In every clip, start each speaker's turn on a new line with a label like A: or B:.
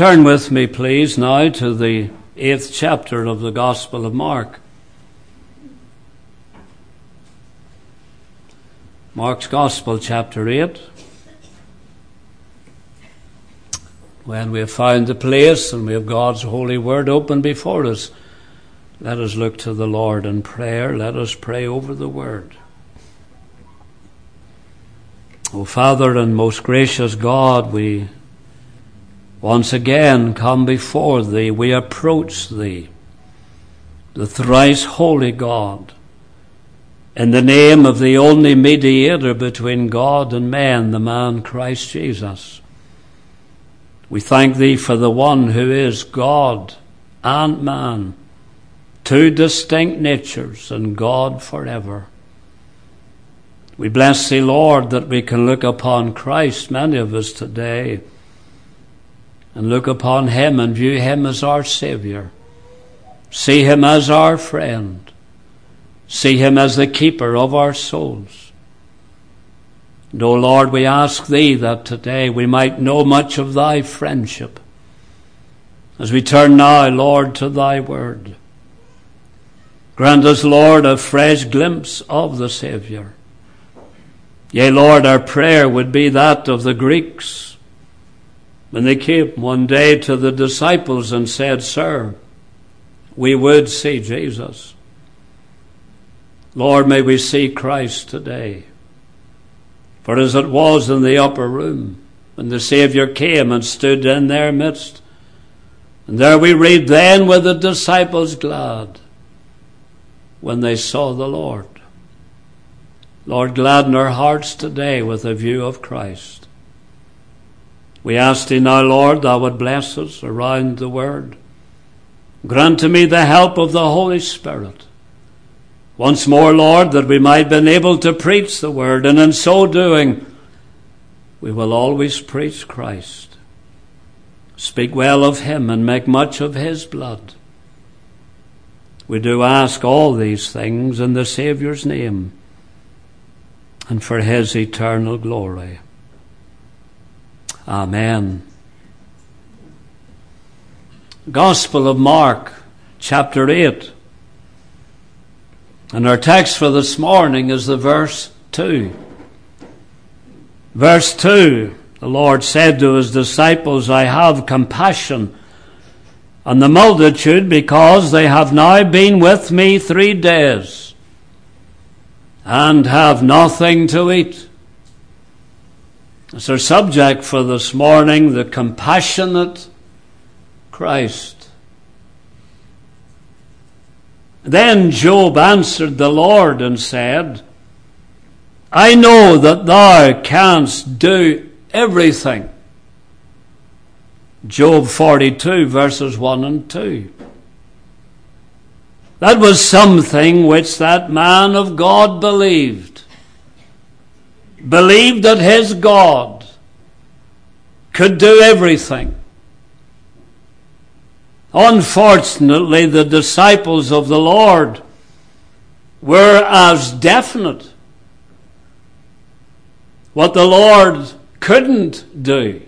A: Turn with me, please, now to the eighth chapter of the Gospel of Mark. Mark's Gospel, chapter 8. When we have found the place and we have God's holy word open before us, let us look to the Lord in prayer. Let us pray over the word. O Father and most gracious God, we once again come before Thee. We approach Thee, the thrice holy God, in the name of the only mediator between God and man, the man Christ Jesus. We thank Thee for the one who is God and man, two distinct natures, and God forever. We bless Thee, Lord, that we can look upon Christ, many of us today, and look upon Him and view Him as our Savior. See Him as our friend. See Him as the keeper of our souls. And, O Lord, we ask Thee that today we might know much of Thy friendship. As we turn now, Lord, to Thy Word. Grant us, Lord, a fresh glimpse of the Savior. Yea, Lord, our prayer would be that of the Greeks when they came one day to the disciples and said, Sir, we would see Jesus. Lord, may we see Christ today. For as it was in the upper room, when the Saviour came and stood in their midst, and there we read, Then were the disciples glad when they saw the Lord. Lord, gladden our hearts today with a view of Christ. We ask Thee now, Lord, Thou would bless us around the Word. Grant to me the help of the Holy Spirit. Once more, Lord, that we might be able to preach the Word, and in so doing, we will always preach Christ. Speak well of Him and make much of His blood. We do ask all these things in the Saviour's name and for his eternal glory. Amen. Gospel of Mark, chapter 8. And our text for this morning is the verse 2. Verse 2 The Lord said to his disciples, I have compassion on the multitude because they have now been with me three days and have nothing to eat. It's our subject for this morning, the compassionate Christ. Then Job answered the Lord and said, I know that thou canst do everything. Job 42 verses 1 and 2. That was something which that man of God believed. Believed that his God could do everything. Unfortunately, the disciples of the Lord were as definite what the Lord couldn't do.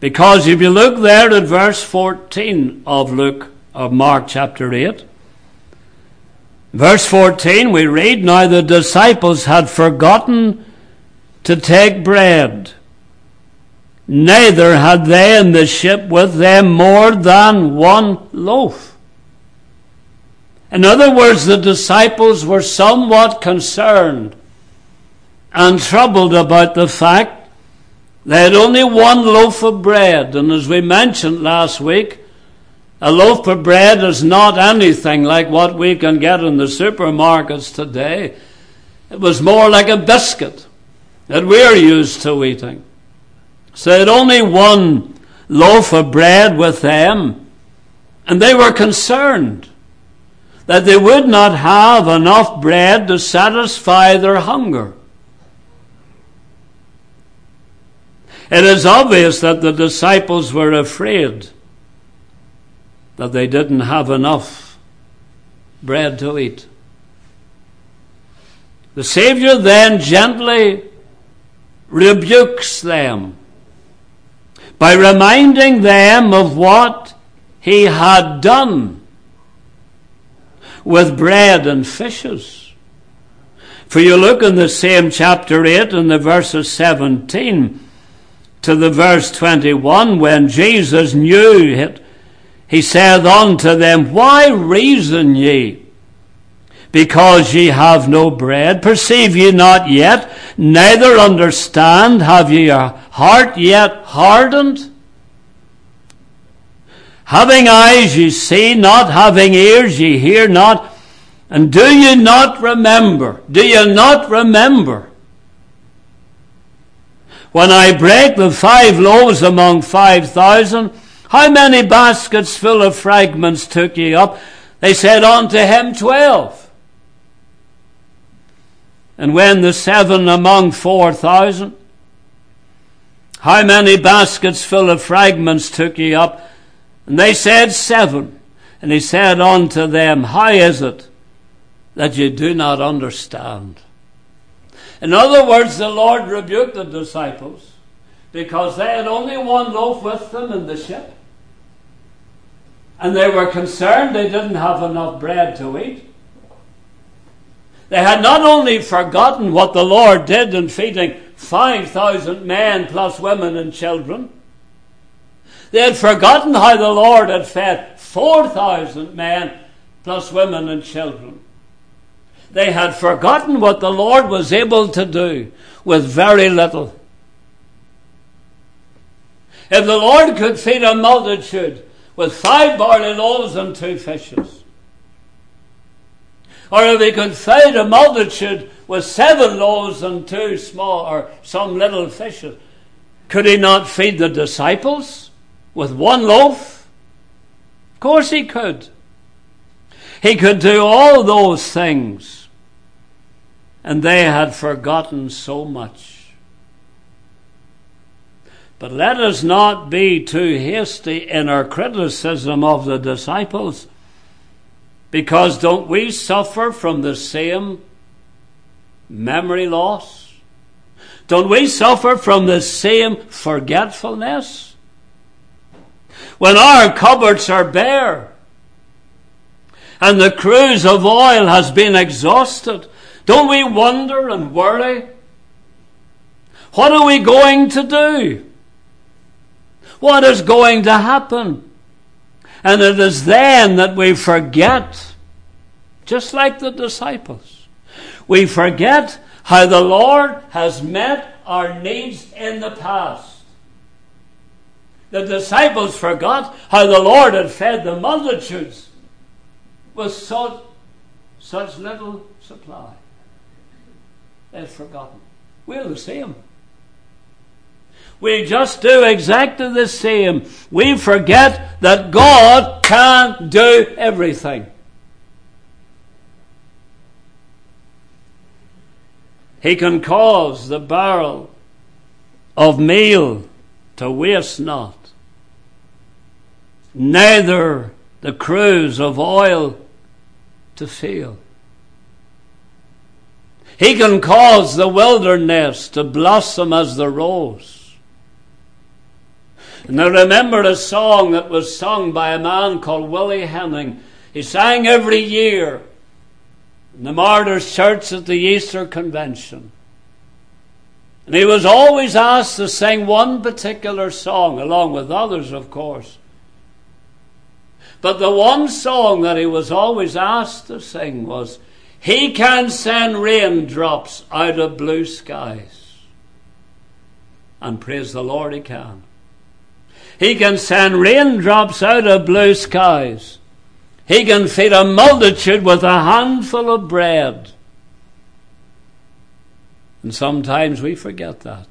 A: Because if you look there at verse 14 of Luke of Mark chapter 8. Verse 14, we read, Now the disciples had forgotten to take bread. Neither had they in the ship with them more than one loaf. In other words, the disciples were somewhat concerned and troubled about the fact they had only one loaf of bread. And as we mentioned last week, a loaf of bread is not anything like what we can get in the supermarkets today. It was more like a biscuit that we're used to eating. So they had only one loaf of bread with them, and they were concerned that they would not have enough bread to satisfy their hunger. It is obvious that the disciples were afraid that they didn't have enough bread to eat. The Savior then gently rebukes them by reminding them of what he had done with bread and fishes. For you look in the same chapter 8 in the verses 17 to the verse 21 when Jesus knew it, he said unto them, Why reason ye? Because ye have no bread. Perceive ye not yet, neither understand, have ye your heart yet hardened? Having eyes ye see not, having ears ye hear not, and do ye not remember? Do ye not remember? When I break the five loaves among five thousand, how many baskets full of fragments took ye up? They said unto him, Twelve. And when the seven among four thousand, how many baskets full of fragments took ye up? And they said, Seven. And he said unto them, How is it that ye do not understand? In other words, the Lord rebuked the disciples because they had only one loaf with them in the ship. And they were concerned they didn't have enough bread to eat. They had not only forgotten what the Lord did in feeding 5,000 men plus women and children, they had forgotten how the Lord had fed 4,000 men plus women and children. They had forgotten what the Lord was able to do with very little. If the Lord could feed a multitude with five barley loaves and two fishes, or if he could feed a multitude with seven loaves and two small or some little fishes, could he not feed the disciples? with one loaf? Of course he could. He could do all those things. And they had forgotten so much. But let us not be too hasty in our criticism of the disciples, because don't we suffer from the same memory loss? Don't we suffer from the same forgetfulness? when our cupboards are bare and the cruse of oil has been exhausted, don't we wonder and worry? What are we going to do? What is going to happen? And it is then that we forget, just like the disciples, we forget how the Lord has met our needs in the past. The disciples forgot how the Lord had fed the multitudes with such, such little supply. They've forgotten. We're the same. We just do exactly the same. We forget that God can do everything. He can cause the barrel of meal to waste not neither the cruse of oil to fail. He can cause the wilderness to blossom as the rose. And I remember a song that was sung by a man called Willie Henning. He sang every year in the Martyrs Church at the Easter Convention. And he was always asked to sing one particular song, along with others, of course. But the one song that he was always asked to sing was, He can send raindrops out of blue skies. And praise the Lord, he can. He can send raindrops out of blue skies. He can feed a multitude with a handful of bread. And sometimes we forget that.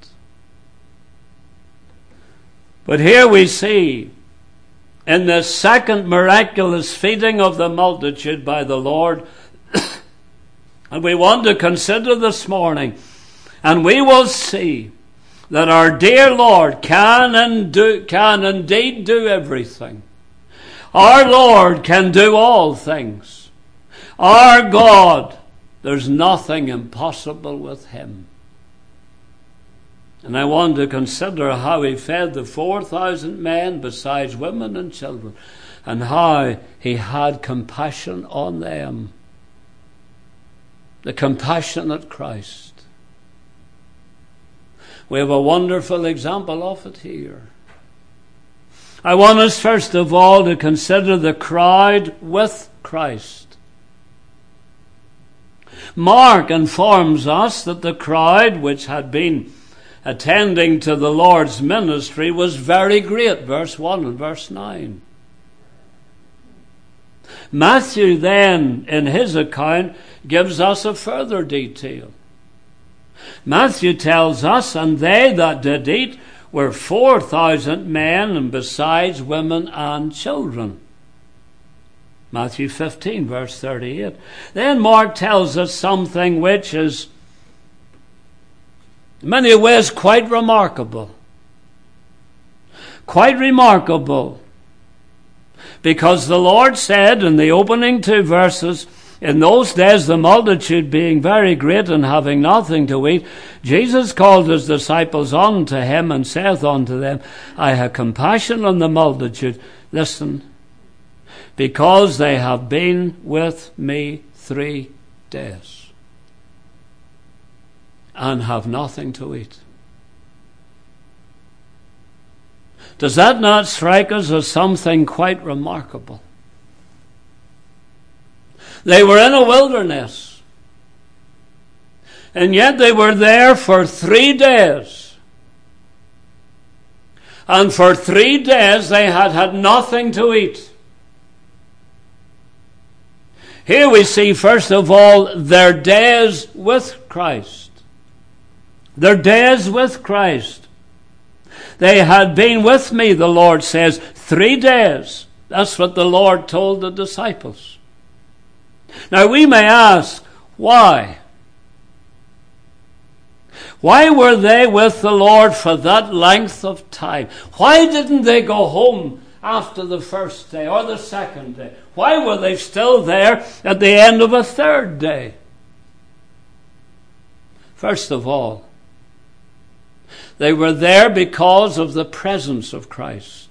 A: But here we see in the second miraculous feeding of the multitude by the Lord. and we want to consider this morning, and we will see that our dear Lord can and do, can indeed do everything. Our Lord can do all things. Our God, there's nothing impossible with Him. And I want to consider how he fed the 4,000 men besides women and children, and how he had compassion on them. The compassionate Christ. We have a wonderful example of it here. I want us first of all to consider the crowd with Christ. Mark informs us that the crowd which had been attending to the Lord's ministry was very great, verse 1 and verse 9. Matthew then, in his account, gives us a further detail. Matthew tells us, and they that did eat were 4,000 men, and besides women and children. Matthew 15, verse 38. Then Mark tells us something which is in many ways quite remarkable. Quite remarkable. Because the Lord said in the opening two verses, in those days, the multitude being very great and having nothing to eat, Jesus called his disciples unto him and saith unto them, I have compassion on the multitude. Listen, because they have been with me three days and have nothing to eat. Does that not strike us as something quite remarkable? They were in a wilderness, and yet they were there for three days. And for three days they had had nothing to eat. Here we see, first of all, their days with Christ. Their days with Christ. They had been with me, the Lord says, three days. That's what the Lord told the disciples. Now we may ask, why? Why were they with the Lord for that length of time? Why didn't they go home after the first day or the second day? Why were they still there at the end of a third day? First of all, they were there because of the presence of Christ.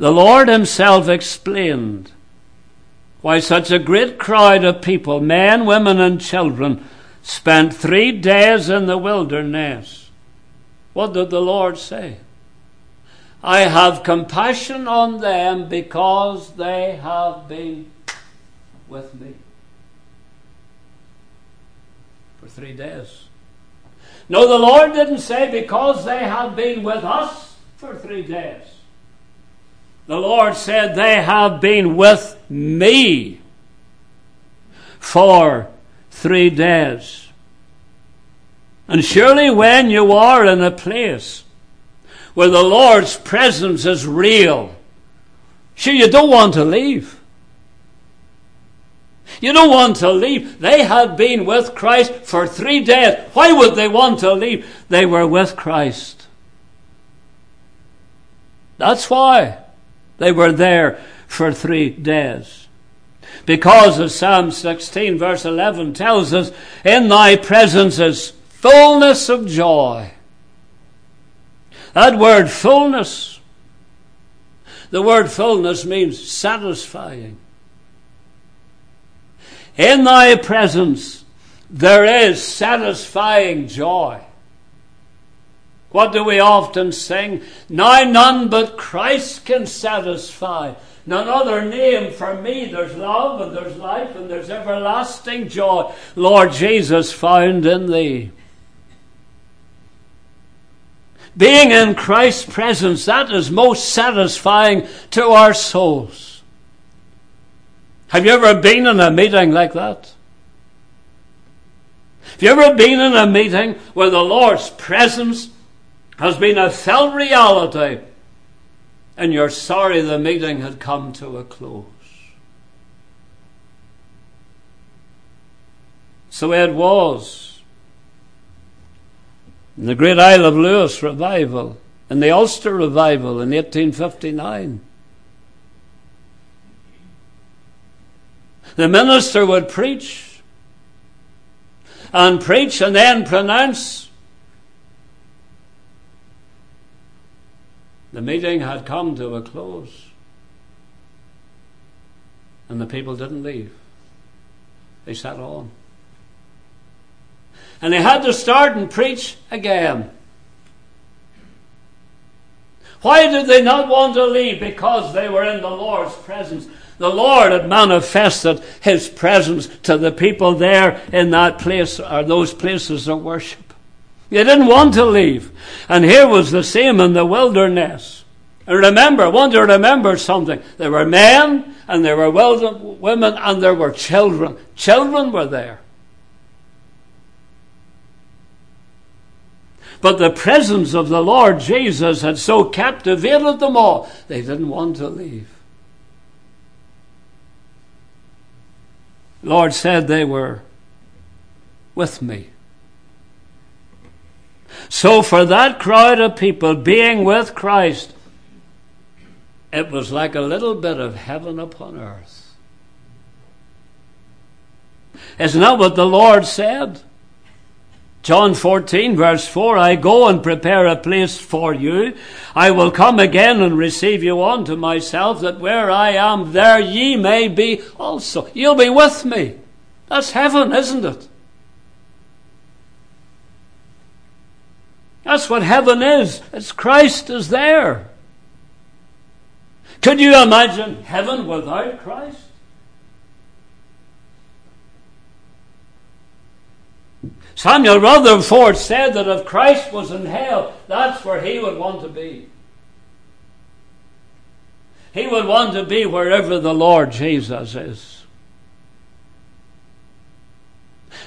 A: The Lord Himself explained why such a great crowd of people, men, women, and children, spent three days in the wilderness. What did the Lord say? I have compassion on them because they have been with me for three days. No, the Lord didn't say because they have been with us for three days. The Lord said they have been with me for three days. And surely when you are in a place where the Lord's presence is real, sure you don't want to leave. You don't want to leave. They had been with Christ for three days. Why would they want to leave? They were with Christ. That's why they were there for three days. Because as Psalm 16 verse 11 tells us, in thy presence is fullness of joy. That word fullness, the word fullness means satisfying. In thy presence there is satisfying joy. What do we often sing? Now none but Christ can satisfy. None other name for me. There's love and there's life and there's everlasting joy. Lord Jesus found in thee. Being in Christ's presence, that is most satisfying to our souls. Have you ever been in a meeting like that? Have you ever been in a meeting where the Lord's presence has been a felt reality and you're sorry the meeting had come to a close? So it was. In the great Isle of Lewis revival, in the Ulster revival in 1859, The minister would preach. and preach and then pronounce. The meeting had come to a close. And the people didn't leave. They sat on. And they had to start and preach again. Why did they not want to leave? Because they were in the Lord's presence. The Lord had manifested His presence to the people there in that place or those places of worship. They didn't want to leave. And here was the same in the wilderness. And remember, I want to remember something. There were men and there were women and there were children. Children were there. But the presence of the Lord Jesus had so captivated them all, they didn't want to leave. Lord said they were with me. So, for that crowd of people being with Christ, it was like a little bit of heaven upon earth. Isn't that what the Lord said? John 14, verse 4 I go and prepare a place for you. I will come again and receive you unto myself, that where I am, there ye may be also. You'll be with me. That's heaven, isn't it? That's what heaven is. It's Christ is there. Could you imagine heaven without Christ? Samuel Rutherford said that if Christ was in hell, that's where he would want to be. He would want to be wherever the Lord Jesus is.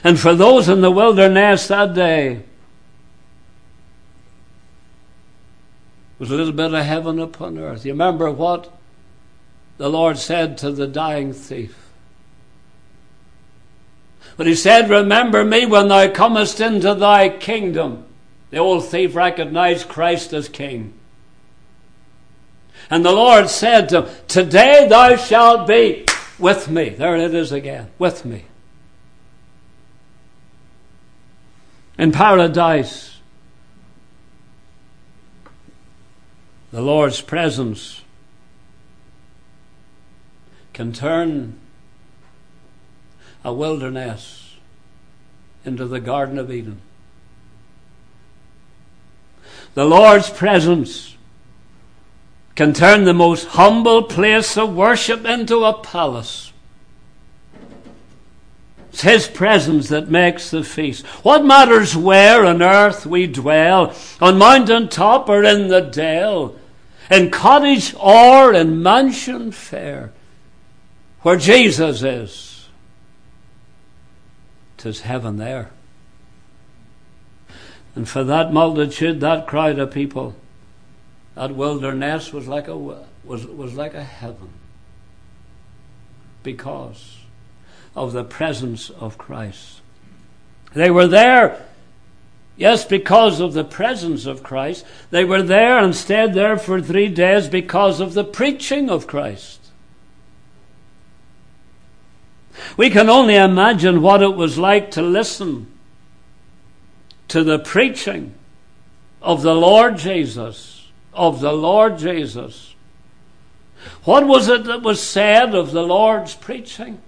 A: And for those in the wilderness that day, was a little bit of heaven upon earth. You remember what the Lord said to the dying thief? But he said, Remember me when thou comest into thy kingdom. The old thief recognized Christ as king. And the Lord said to him, Today thou shalt be with me. There it is again, with me. In paradise, the Lord's presence can turn a wilderness into the Garden of Eden. The Lord's presence can turn the most humble place of worship into a palace. It's His presence that makes the feast. What matters where on earth we dwell, on mountain top or in the dale, in cottage or in mansion fair, where Jesus is. 'Tis heaven there. And for that multitude, that crowd of people, that wilderness was like a, was, was like a heaven because of the presence of Christ. They were there, yes, because of the presence of Christ. They were there and stayed there for three days because of the preaching of Christ. We can only imagine what it was like to listen to the preaching of the Lord Jesus, of the Lord Jesus. What was it that was said of the Lord's preaching?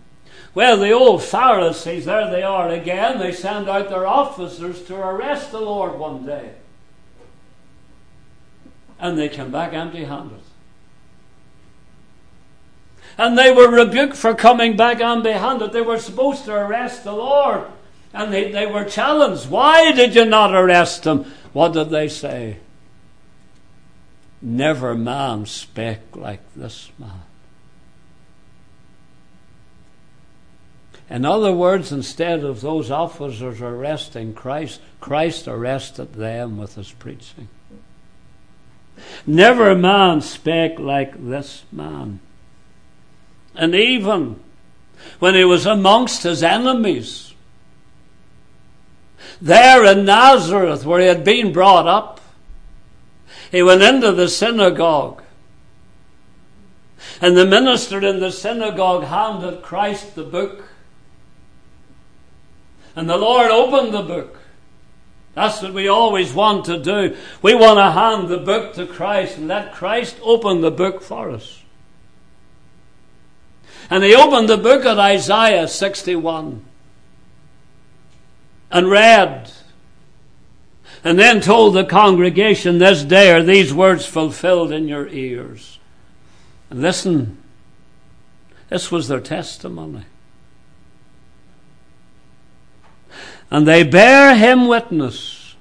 A: Well, the old Pharisees, there they are again. They send out their officers to arrest the Lord one day. And they come back empty handed and they were rebuked for coming back empty handed. They were supposed to arrest the Lord. And they, they were challenged. Why did you not arrest him? What did they say? Never man spake like this man. In other words, instead of those officers arresting Christ, Christ arrested them with his preaching. Never man spake like this man. And even when he was amongst his enemies, there in Nazareth, where he had been brought up, he went into the synagogue. And the minister in the synagogue handed Christ the book. And the Lord opened the book. That's what we always want to do. We want to hand the book to Christ and let Christ open the book for us. And he opened the book of Isaiah 61 and read and then told the congregation, This day are these words fulfilled in your ears. And listen, this was their testimony. And they bare him witness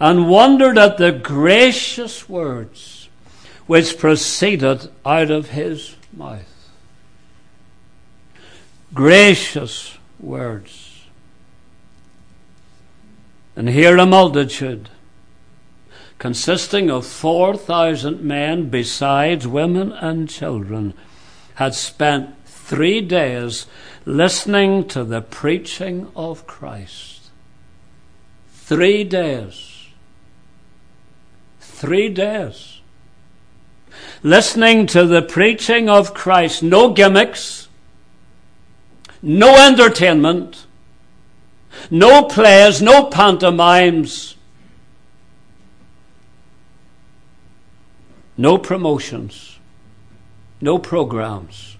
A: and wondered at the gracious words which proceeded out of his mouth. Gracious words. And here a multitude consisting of 4,000 men besides women and children had spent three days listening to the preaching of Christ. Three days. Three days. Listening to the preaching of Christ. No gimmicks. No entertainment. No plays. No pantomimes. No promotions. No programs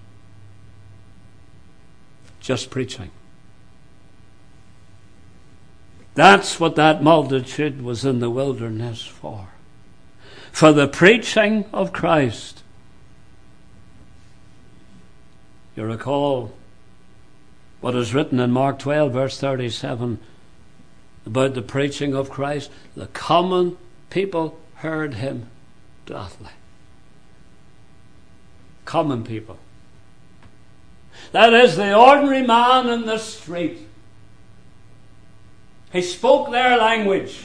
A: just preaching. That's what that multitude was in the wilderness for. For the preaching of Christ. You recall what is written in Mark 12, verse 37, about the preaching of Christ. The common people heard him gladly. Common people. That is the ordinary man in the street. He spoke their language.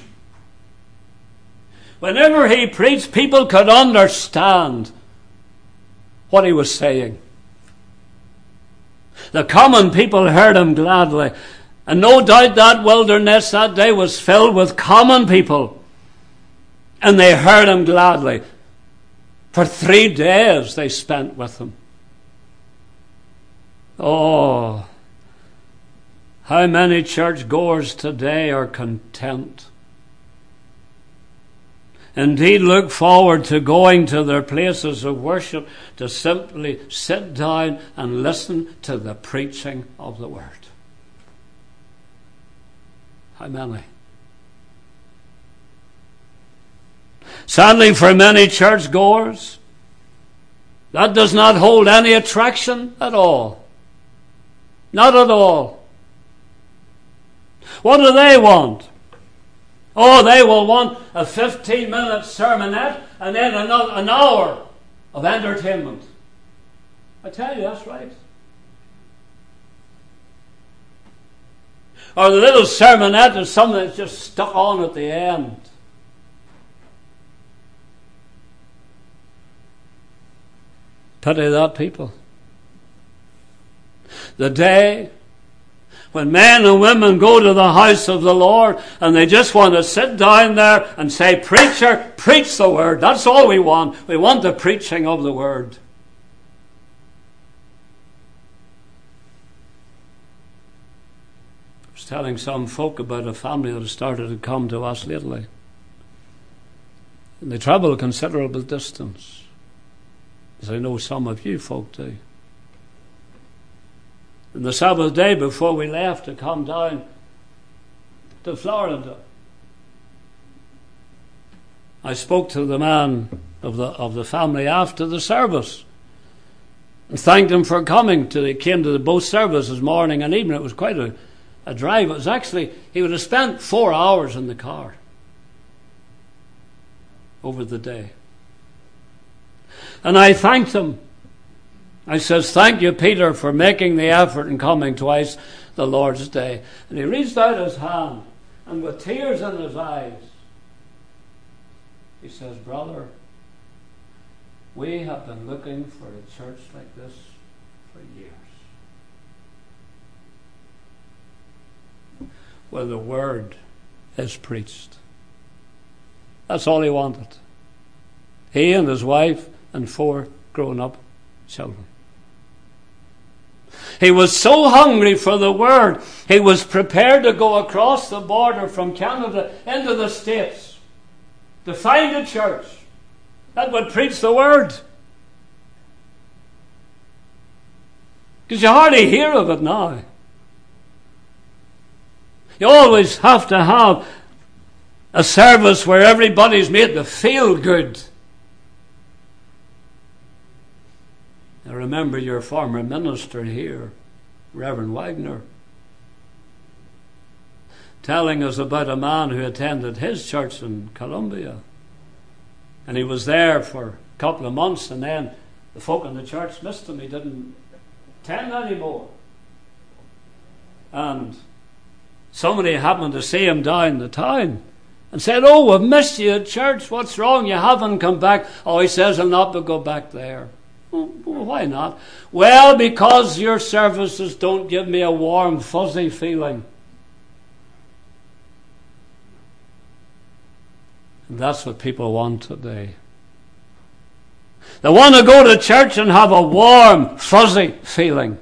A: Whenever he preached, people could understand what he was saying. The common people heard him gladly. And no doubt that wilderness that day was filled with common people. And they heard him gladly. For three days they spent with him. Oh, how many church goers today are content. Indeed, look forward to going to their places of worship to simply sit down and listen to the preaching of the Word. How many? Sadly, for many church goers, that does not hold any attraction at all. Not at all. What do they want? Oh, they will want a 15 minute sermonette and then another, an hour of entertainment. I tell you, that's right. Or the little sermonette is something that's just stuck on at the end. Pity that people the day when men and women go to the house of the Lord and they just want to sit down there and say, Preacher, preach the word. That's all we want. We want the preaching of the word. I was telling some folk about a family that started to come to us lately. And they travel a considerable distance, as I know some of you folk do. The Sabbath day before we left to come down to Florida, I spoke to the man of the of the family after the service and thanked him for coming to he came to the both services morning and evening. It was quite a, a drive. It was actually he would have spent four hours in the car over the day. And I thanked him I says, Thank you, Peter, for making the effort and coming twice the Lord's day. And he reached out his hand, and with tears in his eyes, he says, Brother, we have been looking for a church like this for years. Where the word is preached. That's all he wanted. He and his wife and four grown up children. He was so hungry for the Word, he was prepared to go across the border from Canada into the States to find a church that would preach the Word. Because you hardly hear of it now. You always have to have a service where everybody's made to feel good. I remember your former minister here, Reverend Wagner, telling us about a man who attended his church in Colombia. And he was there for a couple of months, and then the folk in the church missed him. He didn't attend anymore. And somebody happened to see him down the town and said, Oh, we've missed you at church. What's wrong? You haven't come back. Oh, he says, I'll not go back there. Well, why not? Well, because your services don't give me a warm, fuzzy feeling. And that's what people want today. They want to go to church and have a warm, fuzzy feeling.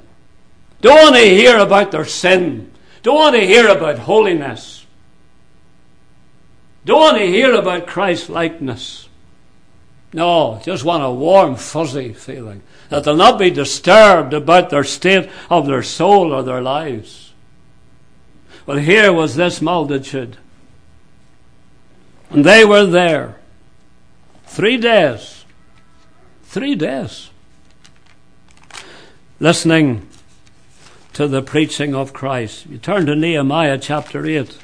A: Don't want to hear about their sin. Don't want to hear about holiness. Don't want to hear about Christ likeness. No, just want a warm, fuzzy feeling that they'll not be disturbed about their state of their soul or their lives. Well, here was this multitude. And they were there. Three days. Three days. Listening to the preaching of Christ. You turn to Nehemiah chapter 8.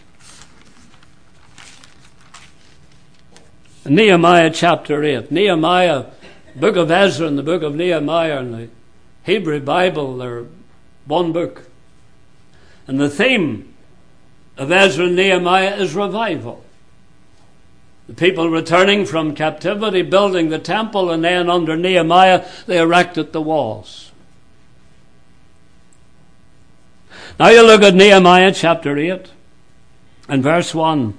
A: Nehemiah chapter 8. Nehemiah, book of Ezra and the book of Nehemiah in the Hebrew Bible, they're one book. And the theme of Ezra and Nehemiah is revival. The people returning from captivity, building the temple, and then under Nehemiah, they erected the walls. Now you look at Nehemiah chapter 8 and verse 1.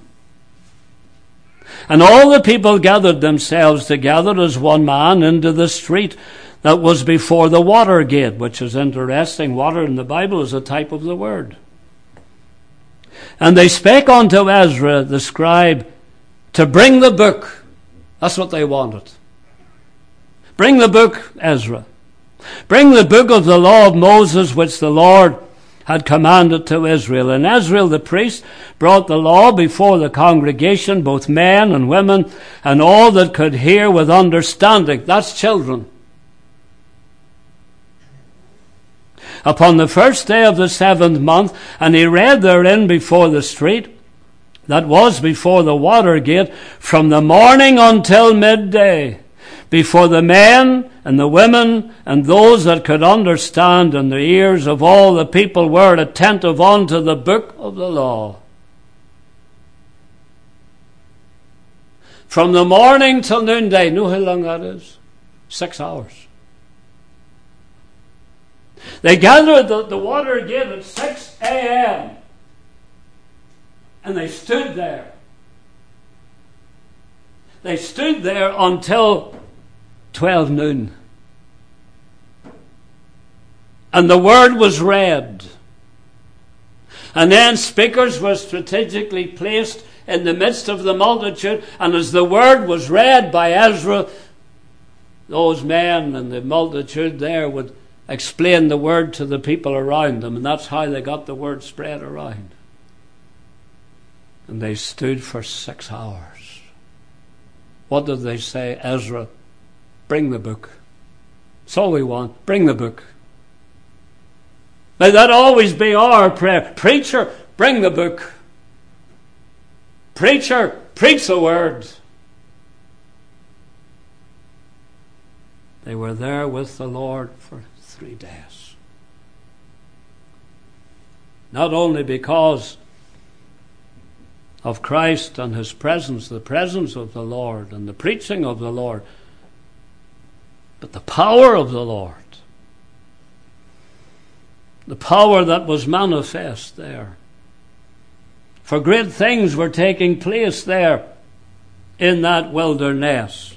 A: And all the people gathered themselves together as one man into the street that was before the water gate, which is interesting. Water in the Bible is a type of the word. And they spake unto Ezra the scribe to bring the book. That's what they wanted. Bring the book, Ezra. Bring the book of the law of Moses, which the Lord had commanded to Israel. And Ezra the priest brought the law before the congregation, both men and women, and all that could hear with understanding. That's children. Upon the first day of the seventh month, and he read therein before the street, that was before the water gate, from the morning until midday before the men and the women and those that could understand, and the ears of all the people were attentive unto the book of the law. From the morning till noonday, know how long that er is? Six hours. They gathered the, the water again at 6 a.m. and they stood there. They stood there until 12 noon. And the word was read. And then speakers were strategically placed in the midst of the multitude. And as the word was read by Ezra, those men and the multitude there would explain the word to the people around them. And that's how they got the word spread around. And they stood for six hours. What did they say? Ezra Bring the book. That's all we want. Bring the book. May that always be our prayer. Preacher, bring the book. Preacher, preach the word. They were there with the Lord for three days. Not only because of Christ and His presence, the presence of the Lord and the preaching of the Lord, but the power of the Lord. The power that was manifest there. For great things were taking place there in that wilderness.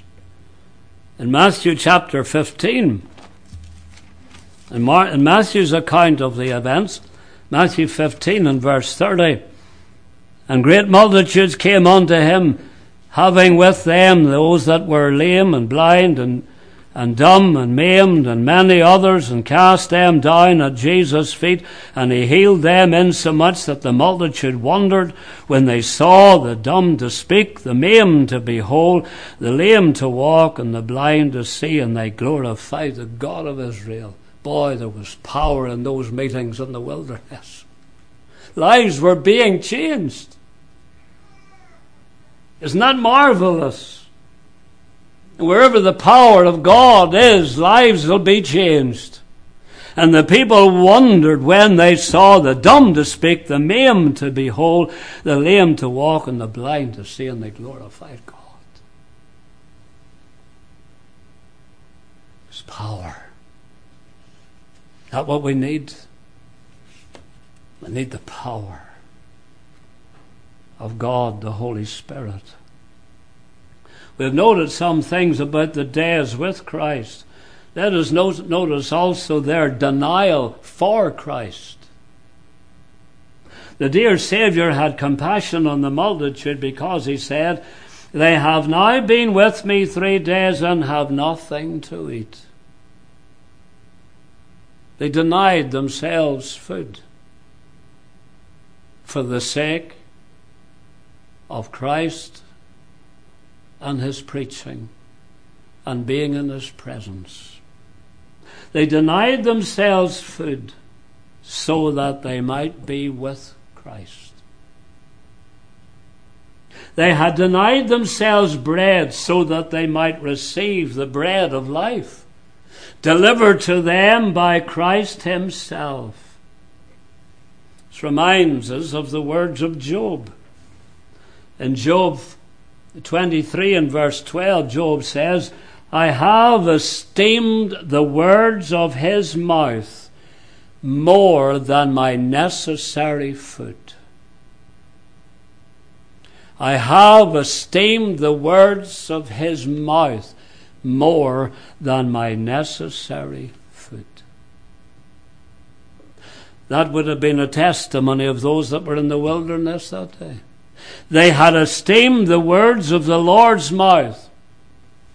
A: In Matthew chapter 15, In, Mar- in Matthew's account of the events, Matthew 15 and verse 30, and great multitudes came unto him, having with them those that were lame and blind and and dumb and maimed and many others and cast them down at Jesus' feet and he healed them insomuch that the multitude wondered when they saw the dumb to speak, the maimed to behold, the lame to walk and the blind to see and they glorified the God of Israel. Boy, there was power in those meetings in the wilderness. Lives were being changed. Isn't that marvelous? Wherever the power of God is, lives will be changed. And the people wondered when they saw the dumb to speak, the maimed to behold, the lame to walk, and the blind to see, and they glorified God. His power. Not what we need. We need the power of God, the Holy Spirit. We've noted some things about the days with Christ. Let us notice also their denial for Christ. The dear Saviour had compassion on the multitude because he said, They have now been with me three days and have nothing to eat. They denied themselves food for the sake of Christ and his preaching and being in his presence. They denied themselves food so that they might be with Christ. They had denied themselves bread so that they might receive the bread of life, delivered to them by Christ Himself. This reminds us of the words of Job. In Job 23 and verse 12, Job says, I have esteemed the words of his mouth more than my necessary food. I have esteemed the words of his mouth more than my necessary food. That would have been a testimony of those that were in the wilderness that day. They had esteemed the words of the Lord's mouth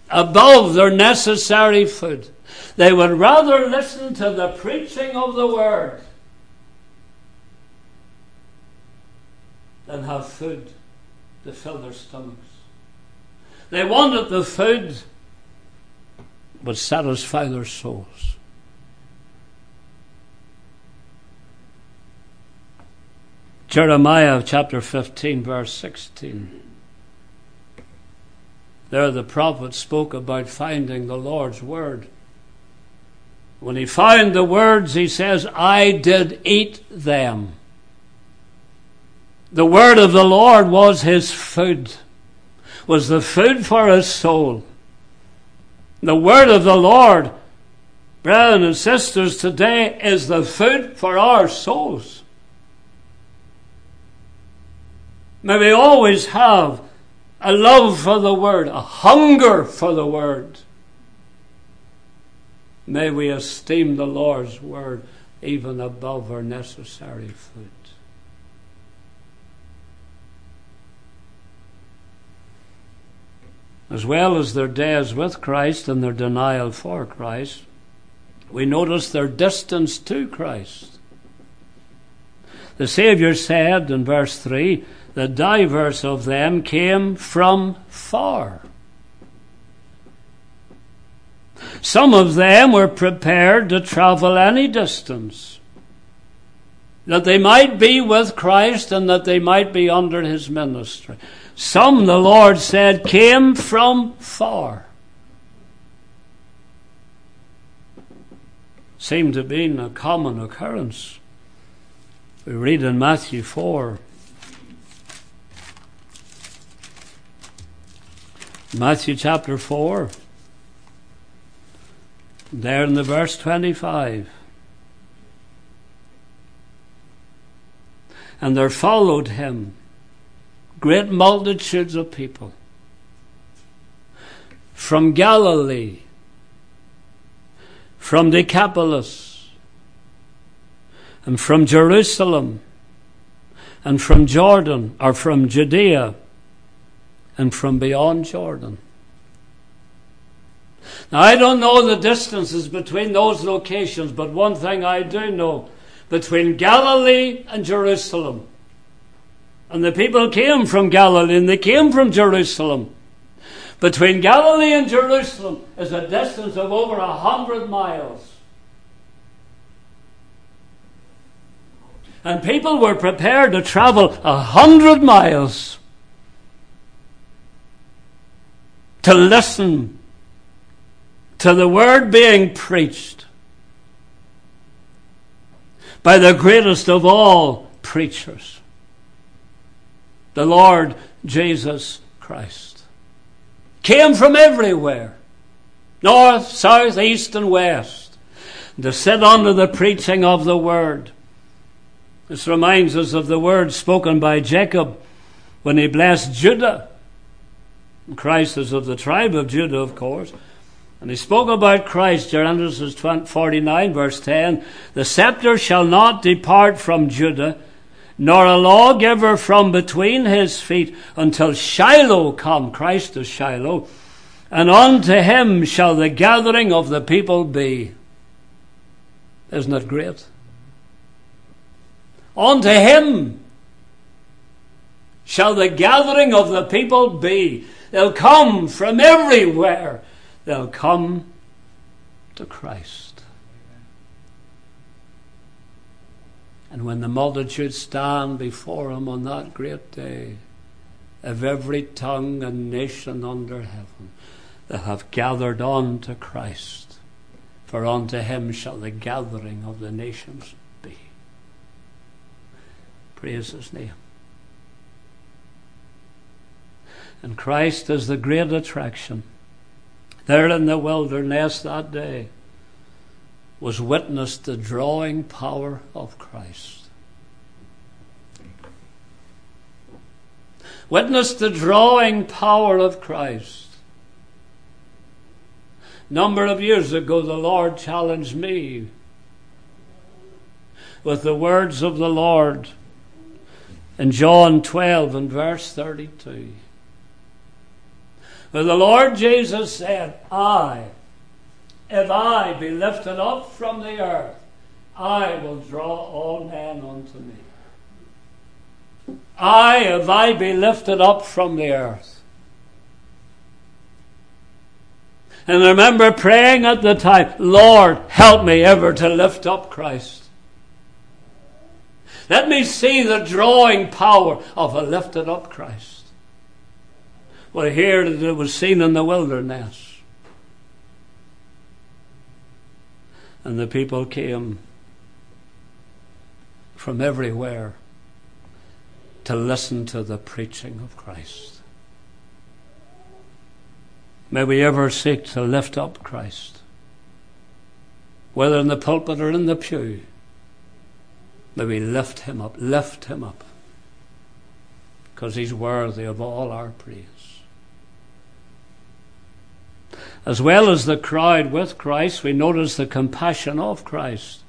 A: above their necessary food. They would rather listen to the preaching of the word than have food to fill their stomachs. They wanted the food would satisfy their souls. Jeremiah chapter 15, verse 16. There the prophet spoke about finding the Lord's word. When he found the words, he says, I did eat them. The word of the Lord was his food, was the food for his soul. The word of the Lord, brothers and sisters, today is the food for our souls. May we always have a love for the Word, a hunger for the Word. May we esteem the Lord's Word even above our necessary food. As well as their days with Christ and their denial for Christ, we notice their distance to Christ. The Saviour said in verse 3 the divers of them came from far. Some of them were prepared to travel any distance, that they might be with Christ and that they might be under his ministry. Some, the Lord said, came from far. Seemed to be a common occurrence. We read in Matthew 4 Matthew chapter 4, there in the verse 25. And there followed him great multitudes of people from Galilee, from Decapolis, and from Jerusalem and from Jordan or from Judea and from beyond Jordan. Now, I don't know the distances between those locations, but one thing I do know between Galilee and Jerusalem. And the people came from Galilee and they came from Jerusalem. Between Galilee and Jerusalem is a distance of over a hundred miles. And people were prepared to travel a hundred miles to listen to the word being preached by the greatest of all preachers, the Lord Jesus Christ. Came from everywhere north, south, east, and west to sit under the preaching of the word. This reminds us of the words spoken by Jacob when he blessed Judah. Christ is of the tribe of Judah, of course. And he spoke about Christ, Genesis 49, verse 10. The scepter shall not depart from Judah, nor a lawgiver from between his feet, until Shiloh come. Christ is Shiloh. And unto him shall the gathering of the people be. Isn't that great? Unto him shall the gathering of the people be. They'll come from everywhere they'll come to Christ. And when the multitude stand before him on that great day, of every tongue and nation under heaven, they have gathered on to Christ, for unto him shall the gathering of the nations be. Praise his name. And Christ is the great attraction there in the wilderness that day was witnessed the drawing power of Christ. Witnessed the drawing power of Christ. Number of years ago, the Lord challenged me with the words of the Lord in John 12 and verse 32. But the Lord Jesus said, I, if I be lifted up from the earth, I will draw all men unto me. I, if I be lifted up from the earth. And I remember praying at the time, Lord, help me ever to lift up Christ. Let me see the drawing power of a lifted up Christ. Well, here it was seen in the wilderness. And the people came from everywhere to listen to the preaching of Christ. May we ever seek to lift up Christ, whether in the pulpit or in the pew. May we lift him up, lift him up, because he's worthy of all our praise as well as the crowd with Christ, we notice the compassion of Christ.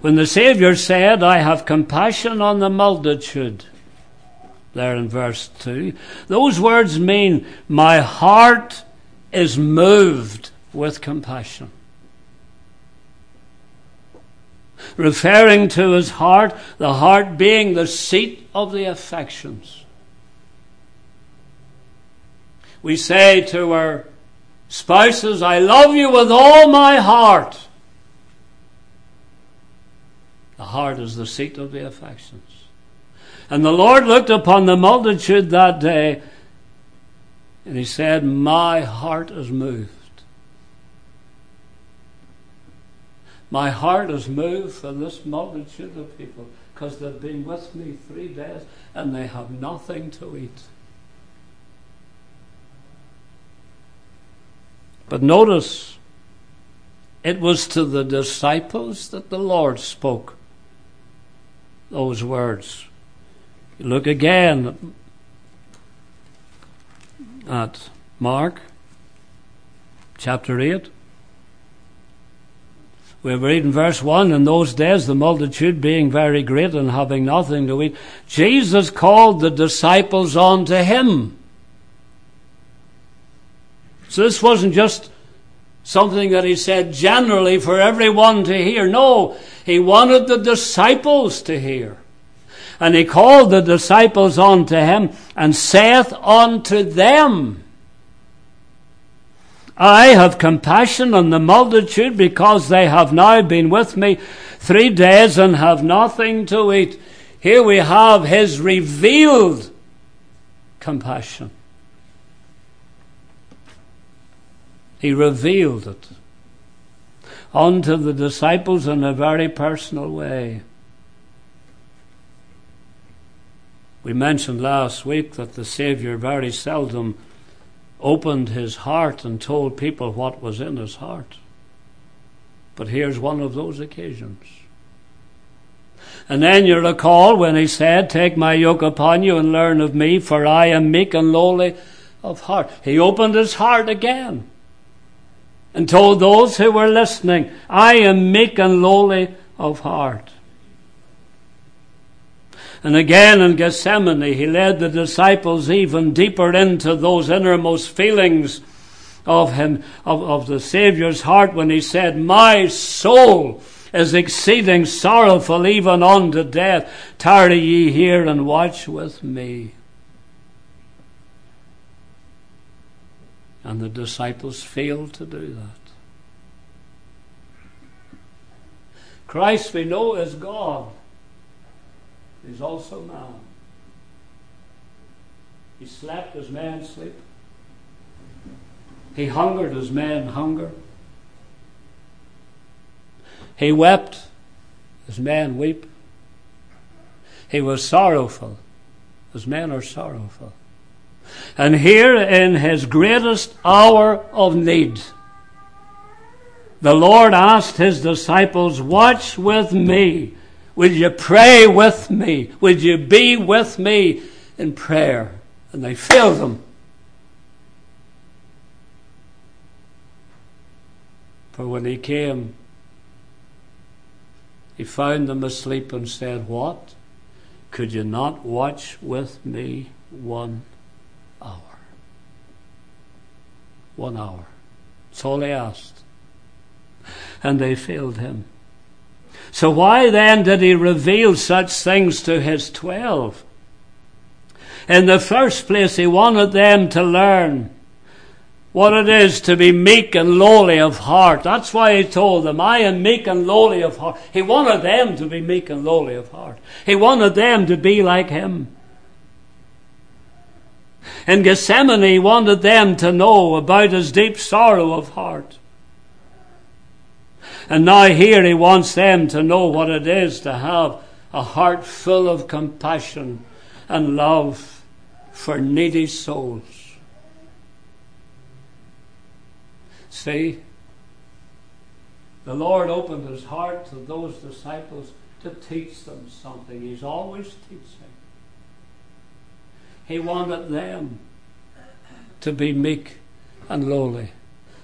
A: When the Saviour said, I have compassion on the multitude, there in verse 2, those words mean, My heart is moved with compassion. Referring to his heart, the heart being the seat of the affections we say to our spouses, I love you with all my heart. The heart is the seat of the affections. And the Lord looked upon the multitude that day and he said, My heart is moved. My heart is moved for this multitude of people because they've been with me three days and they have nothing to eat. But notice, it was to the disciples that the Lord spoke those words. look again at Mark chapter 8 We read in verse 1 In those days, the multitude being very great and having nothing to eat, Jesus called the disciples unto him. So this wasn't just something that he said generally for everyone to hear. No, he wanted the disciples to hear. And he called the disciples unto him and saith unto them, I have compassion on the multitude because they have now been with me three days and have nothing to eat. Here we have his revealed compassion. He revealed it unto the disciples in a very personal way. We mentioned last week that the Saviour very seldom opened his heart and told people what was in his heart. But here's one of those occasions. And then you recall when he said, Take my yoke upon you and learn of me, for I am meek and lowly of heart. He opened his heart again and told those who were listening, I am meek and lowly of heart. And again in Gethsemane, he led the disciples even deeper into those innermost feelings of him, of, of the Saviour's heart when he said, My soul is exceeding sorrowful even unto death. Tarry ye here and watch with me. And the disciples failed to do that. Christ, we know, is God. He's also man. He slept as men sleep. He hungered as men hunger. He wept as men weep. He was sorrowful as men are sorrowful. And here in his greatest hour of need, the Lord asked his disciples, Watch with me. Will you pray with me? Will you be with me in prayer? And they failed him. For when he came, he found them asleep and said, What? Could you not watch with me one hour? One hour. That's all he asked. And they failed him. So why then did he reveal such things to his twelve? In the first place, he wanted them to learn what it is to be meek and lowly of heart. That's why he told them, I am meek and lowly of heart. He wanted them to be meek and lowly of heart. He wanted them to be like him. In Gethsemane, he wanted them to know about his deep sorrow of heart. And now here he wants them to know what it is to have a heart full of compassion and love for needy souls. See, the Lord opened his heart to those disciples to teach them something. He's always teaching. He wanted them to be meek and lowly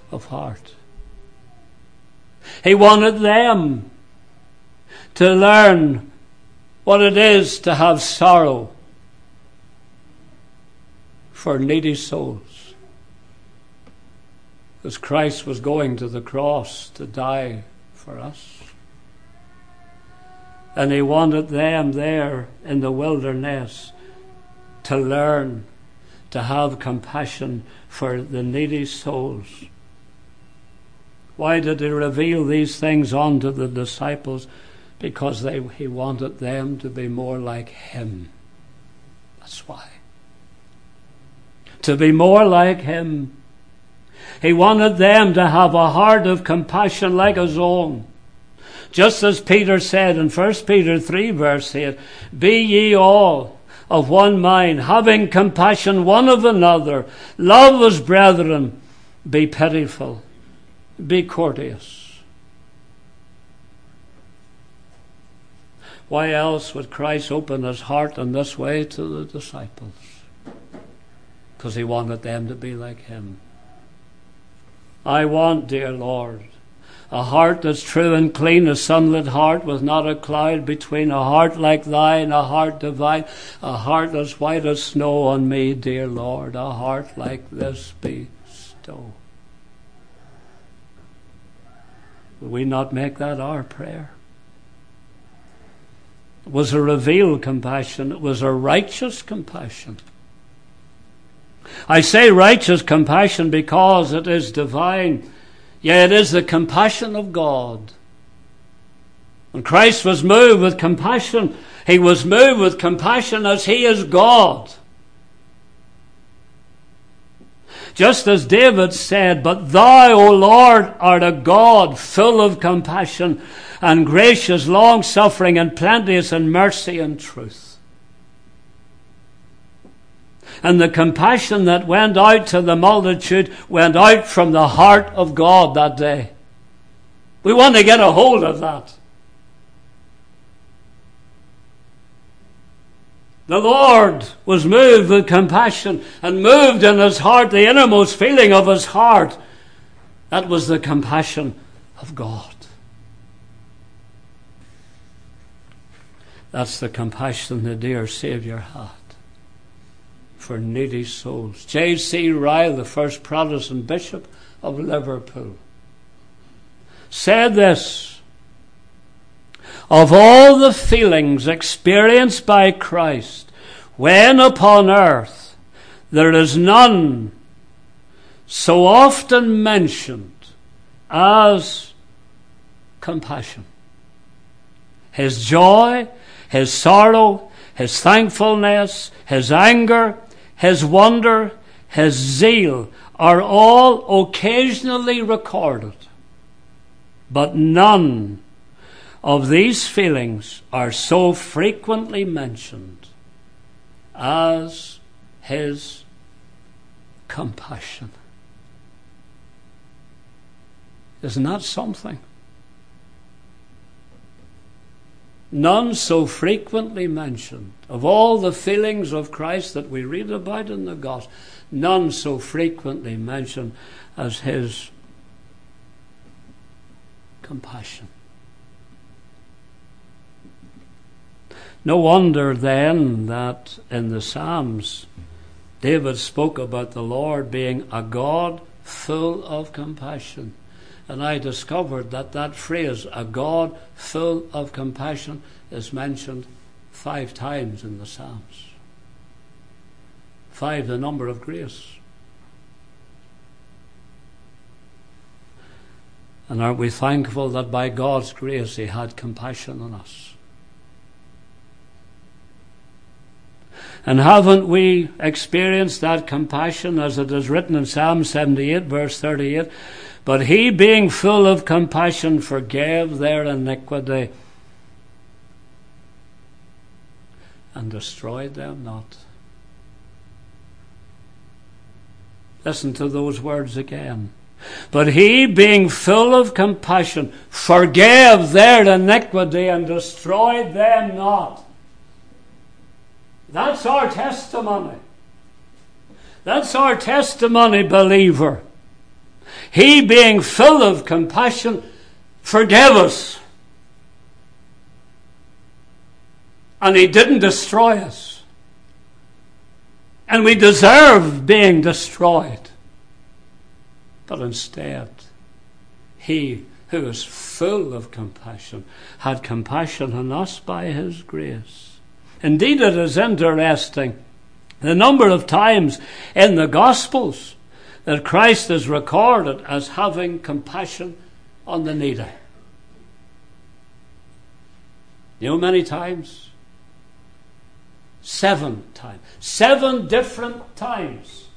A: of heart. He wanted them to learn what it is to have sorrow for needy souls. Because Christ was going to the cross to die for us. And he wanted them there in the wilderness to learn to have compassion for the needy souls. Why did he reveal these things unto the disciples? Because they, he wanted them to be more like him. That's why. To be more like him. He wanted them to have a heart of compassion like his own. Just as Peter said in 1 Peter 3, verse 8 Be ye all of one mind, having compassion one of another, love as brethren, be pitiful be courteous. Why else would Christ open his heart in this way to the disciples? Because he wanted them to be like him. I want, dear Lord, A heart that's true and clean, a sunlit heart with not a cloud between, a heart like thine, a heart divine, a heart as white as snow on me, dear Lord, a heart like this bestow. Will we not make that our prayer? It was a revealed compassion, it was a righteous compassion. I say righteous compassion because it is divine. Yeah, it is the compassion of God. When Christ was moved with compassion, he was moved with compassion as he is God. Just as David said, But thou, O Lord, art a God full of compassion and gracious, long suffering, and plenteous in mercy and truth. And the compassion that went out to the multitude went out from the heart of God that day. We want to get a hold of that. The Lord was moved with compassion and moved in his heart, the innermost feeling of his heart. That was the compassion of God. That's the compassion the dear Saviour had for needy souls. J.C. Ryle, the first Protestant bishop of Liverpool, said this of all the feelings experienced by Christ when upon earth, there is none so often mentioned as compassion. His joy, his sorrow, his thankfulness, his anger, his wonder, his zeal are all occasionally recorded, but none of these feelings are so frequently mentioned as his compassion. Isn't that something? None so frequently mentioned. Of all the feelings of Christ that we read about in the Gospel, none so frequently mentioned as his compassion. No wonder then that in the Psalms, David spoke about the Lord being a God full of compassion. And I discovered that that phrase, a God full of compassion, is mentioned five times in the Psalms. Five, the number of grace. And aren't we thankful that by God's grace He had compassion on us? And haven't we experienced that compassion as it is written in Psalm 78, verse 38? But he, being full of compassion, forgave their iniquity and destroyed them not. Listen to those words again. But he, being full of compassion, forgave their iniquity and destroyed them not. That's our testimony. That's our testimony, believer. He, being full of compassion, forgave us. And He didn't destroy us. And we deserve being destroyed. But instead, He who is full of compassion had compassion on us by His grace. Indeed, it is interesting the number of times in the Gospels that Christ is recorded as having compassion on the needy. You know, many times? Seven times. Seven different times.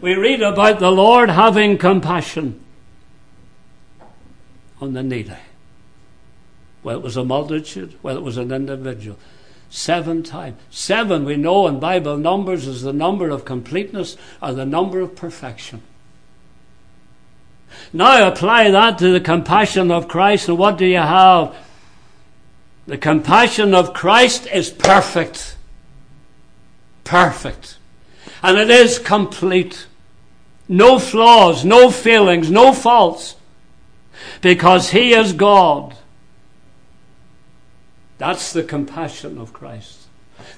A: We read about the Lord having compassion on the needy. Well, it was a multitude. Well, it was an individual. Seven times. Seven, we know in Bible numbers, is the number of completeness or the number of perfection. Now apply that to the compassion of Christ, and what do you have? The compassion of Christ is perfect. Perfect. And it is complete. No flaws, no failings, no faults because He is God. That's the compassion of Christ.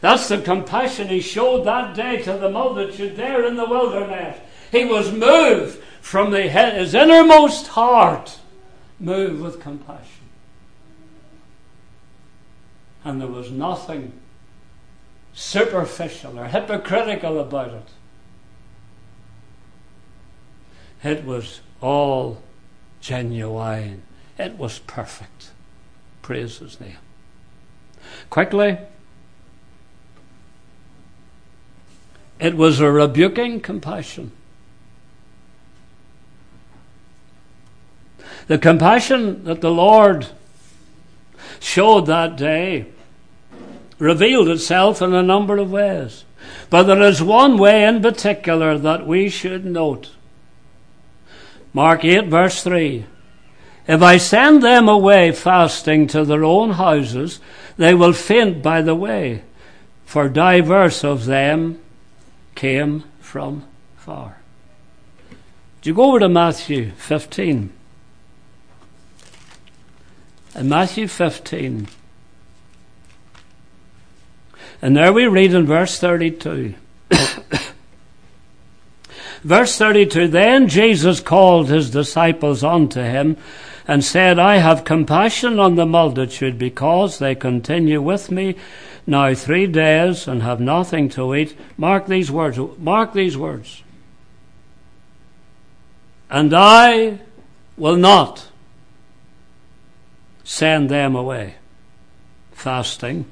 A: That's the compassion He showed that day to the multitude there in the wilderness. He was moved from the, his innermost heart, moved with compassion. And there was nothing superficial or hypocritical about it. It was all genuine. It was perfect. Praise his name. Quickly, it was a rebuking compassion. The compassion that the Lord showed that day revealed itself in a number of ways. But there is one way in particular that we should note. Mark 8, verse 3. If I send them away fasting to their own houses, they will faint by the way, for divers of them came from far. Do you go over to Matthew 15? In Matthew 15, and there we read in verse 32. verse 32 Then Jesus called his disciples unto him and said, I have compassion on the multitude because they continue with me now three days and have nothing to eat. Mark these words. Mark these words. And I will not send them away fasting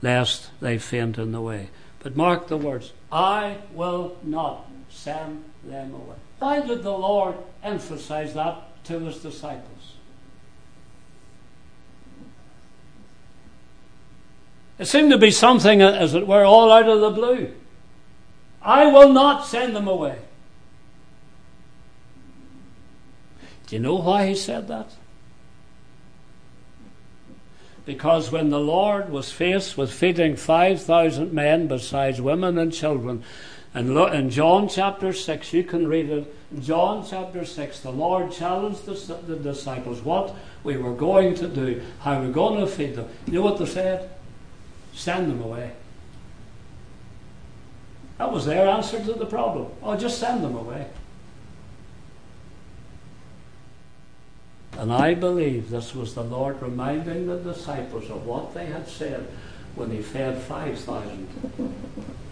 A: lest they faint in the way. But mark the words I will not send them away. Why did the Lord emphasize that to his disciples? It seemed to be something, as it were, all out of the blue. I will not send them away. Do you know why he said that? because when the Lord was faced with feeding 5,000 men besides women and children, and in John chapter 6, you can read it. John chapter 6, the Lord challenged the, the disciples what we were going to do, how we we're going to feed them. You know what they said? Send them away. That was their answer to the problem. Oh, just send them away. And I believe this was the Lord reminding the disciples of what they had said when he fed 5,000.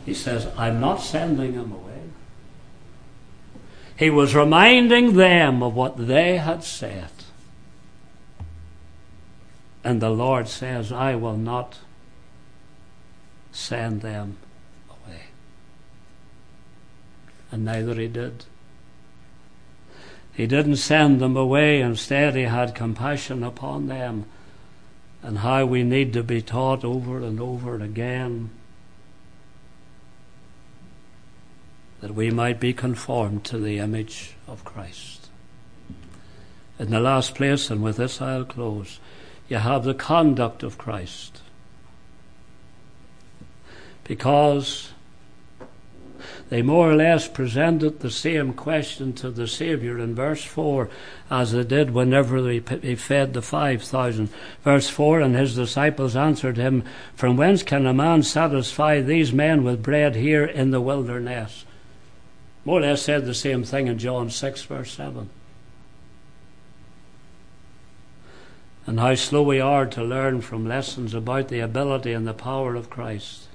A: He says, I'm not sending them away. He was reminding them of what they had said. And the Lord says, I will not send them away. And neither he did. He didn't send them away. Instead, He had compassion upon them and how we need to be taught over and over again that we might be conformed to the image of Christ. In the last place, and with this I'll close, you have the conduct of Christ. Because they more or less presented the same question to the Saviour in verse 4 as they did whenever he fed the 5,000. Verse 4 And his disciples answered him, From whence can a man satisfy these men with bread here in the wilderness? More or less said the same thing in John 6, verse 7. And how slow we are to learn from lessons about the ability and the power of Christ.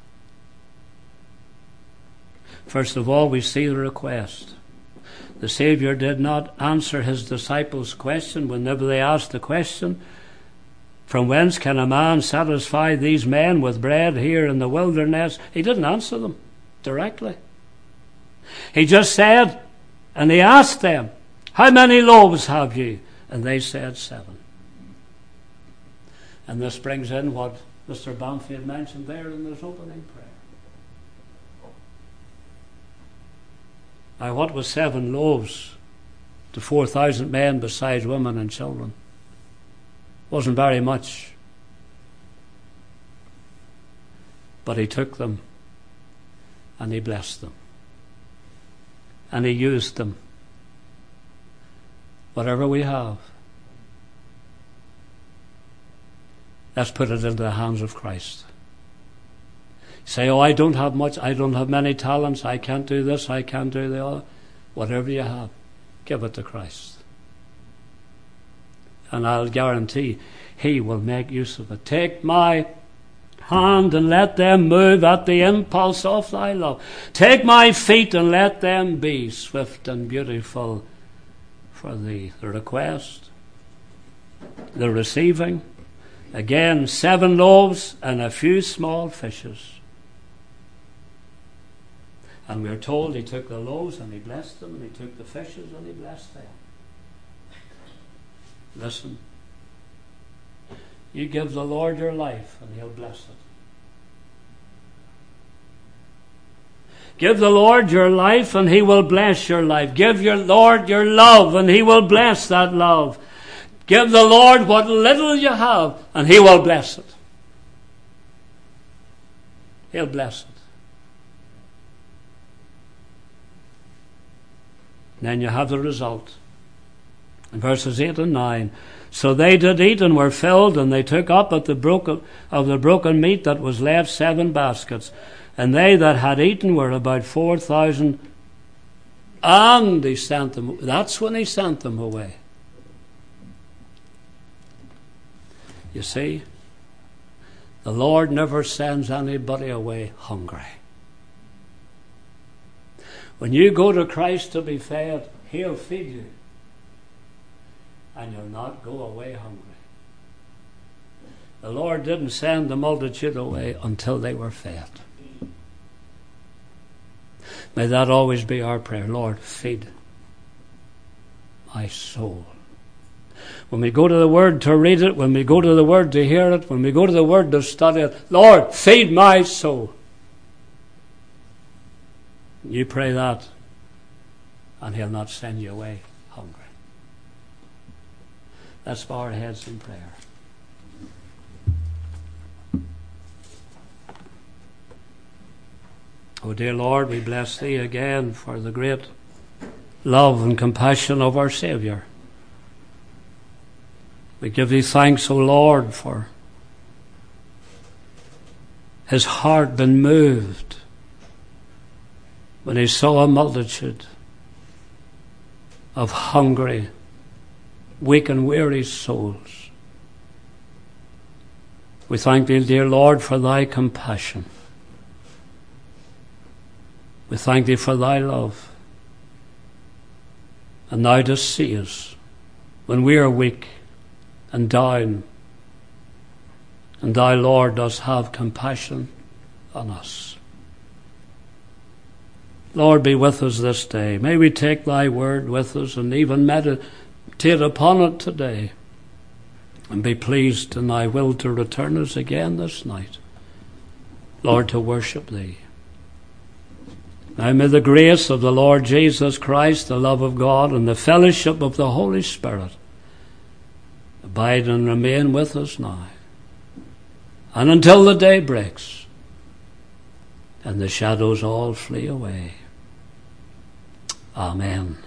A: First of all, we see the request. The Savior did not answer his disciples' question whenever they asked the question, From whence can a man satisfy these men with bread here in the wilderness? He didn't answer them directly. He just said, and he asked them, How many loaves have you? And they said, Seven. And this brings in what Mr. Banfield mentioned there in his opening prayer. Now, what was seven loaves to 4,000 men besides women and children? Wasn't very much. But he took them and he blessed them and he used them whatever we have, let's put it into the hands of Christ. Say, oh, I don't have much, I don't have many talents, I can't do this, I can't do the other. Whatever you have, give it to Christ. And I'll guarantee He will make use of it. Take my hand and let them move at the impulse of thy love. Take my feet and let them be swift and beautiful for thee. The request, the receiving. Again, seven loaves and a few small fishes. And we're told he took the loaves and he blessed them, and he took the fishes and he blessed them. Listen. You give the Lord your life and he'll bless it. Give the Lord your life and he will bless your life. Give your Lord your love and he will bless that love. Give the Lord what little you have and he will bless it. He'll bless it. Then you have the result. In verses 8 and 9. So they did eat and were filled, and they took up at the of the broken meat that was left seven baskets. And they that had eaten were about 4,000. And he sent them, that's when he sent them away. You see, the Lord never sends anybody away hungry. When you go to Christ to be fed, He'll feed you. And you'll not go away hungry. The Lord didn't send the multitude away until they were fed. May that always be our prayer. Lord, feed my soul. When we go to the Word to read it, when we go to the Word to hear it, when we go to the Word to study it, Lord, feed my soul. You pray that, and He'll not send you away. Let's bow our heads in prayer. Oh, dear Lord, we bless Thee again for the great love and compassion of our Saviour. We give Thee thanks, O Lord, for His heart been moved when he saw a multitude of hungry, weak and weary souls. We thank thee, dear Lord, for thy compassion. We thank thee for thy love. And thou dost see us when we are weak and down. And Thy Lord, dost have compassion on us. Lord, be with us this day. May we take thy word with us and even meditate upon it today. And be pleased in thy will to return us again this night. Lord, to worship thee. Now may the grace of the Lord Jesus Christ, the love of God, and the fellowship of the Holy Spirit abide and remain with us now. And until the day breaks and the shadows all flee away. Amen.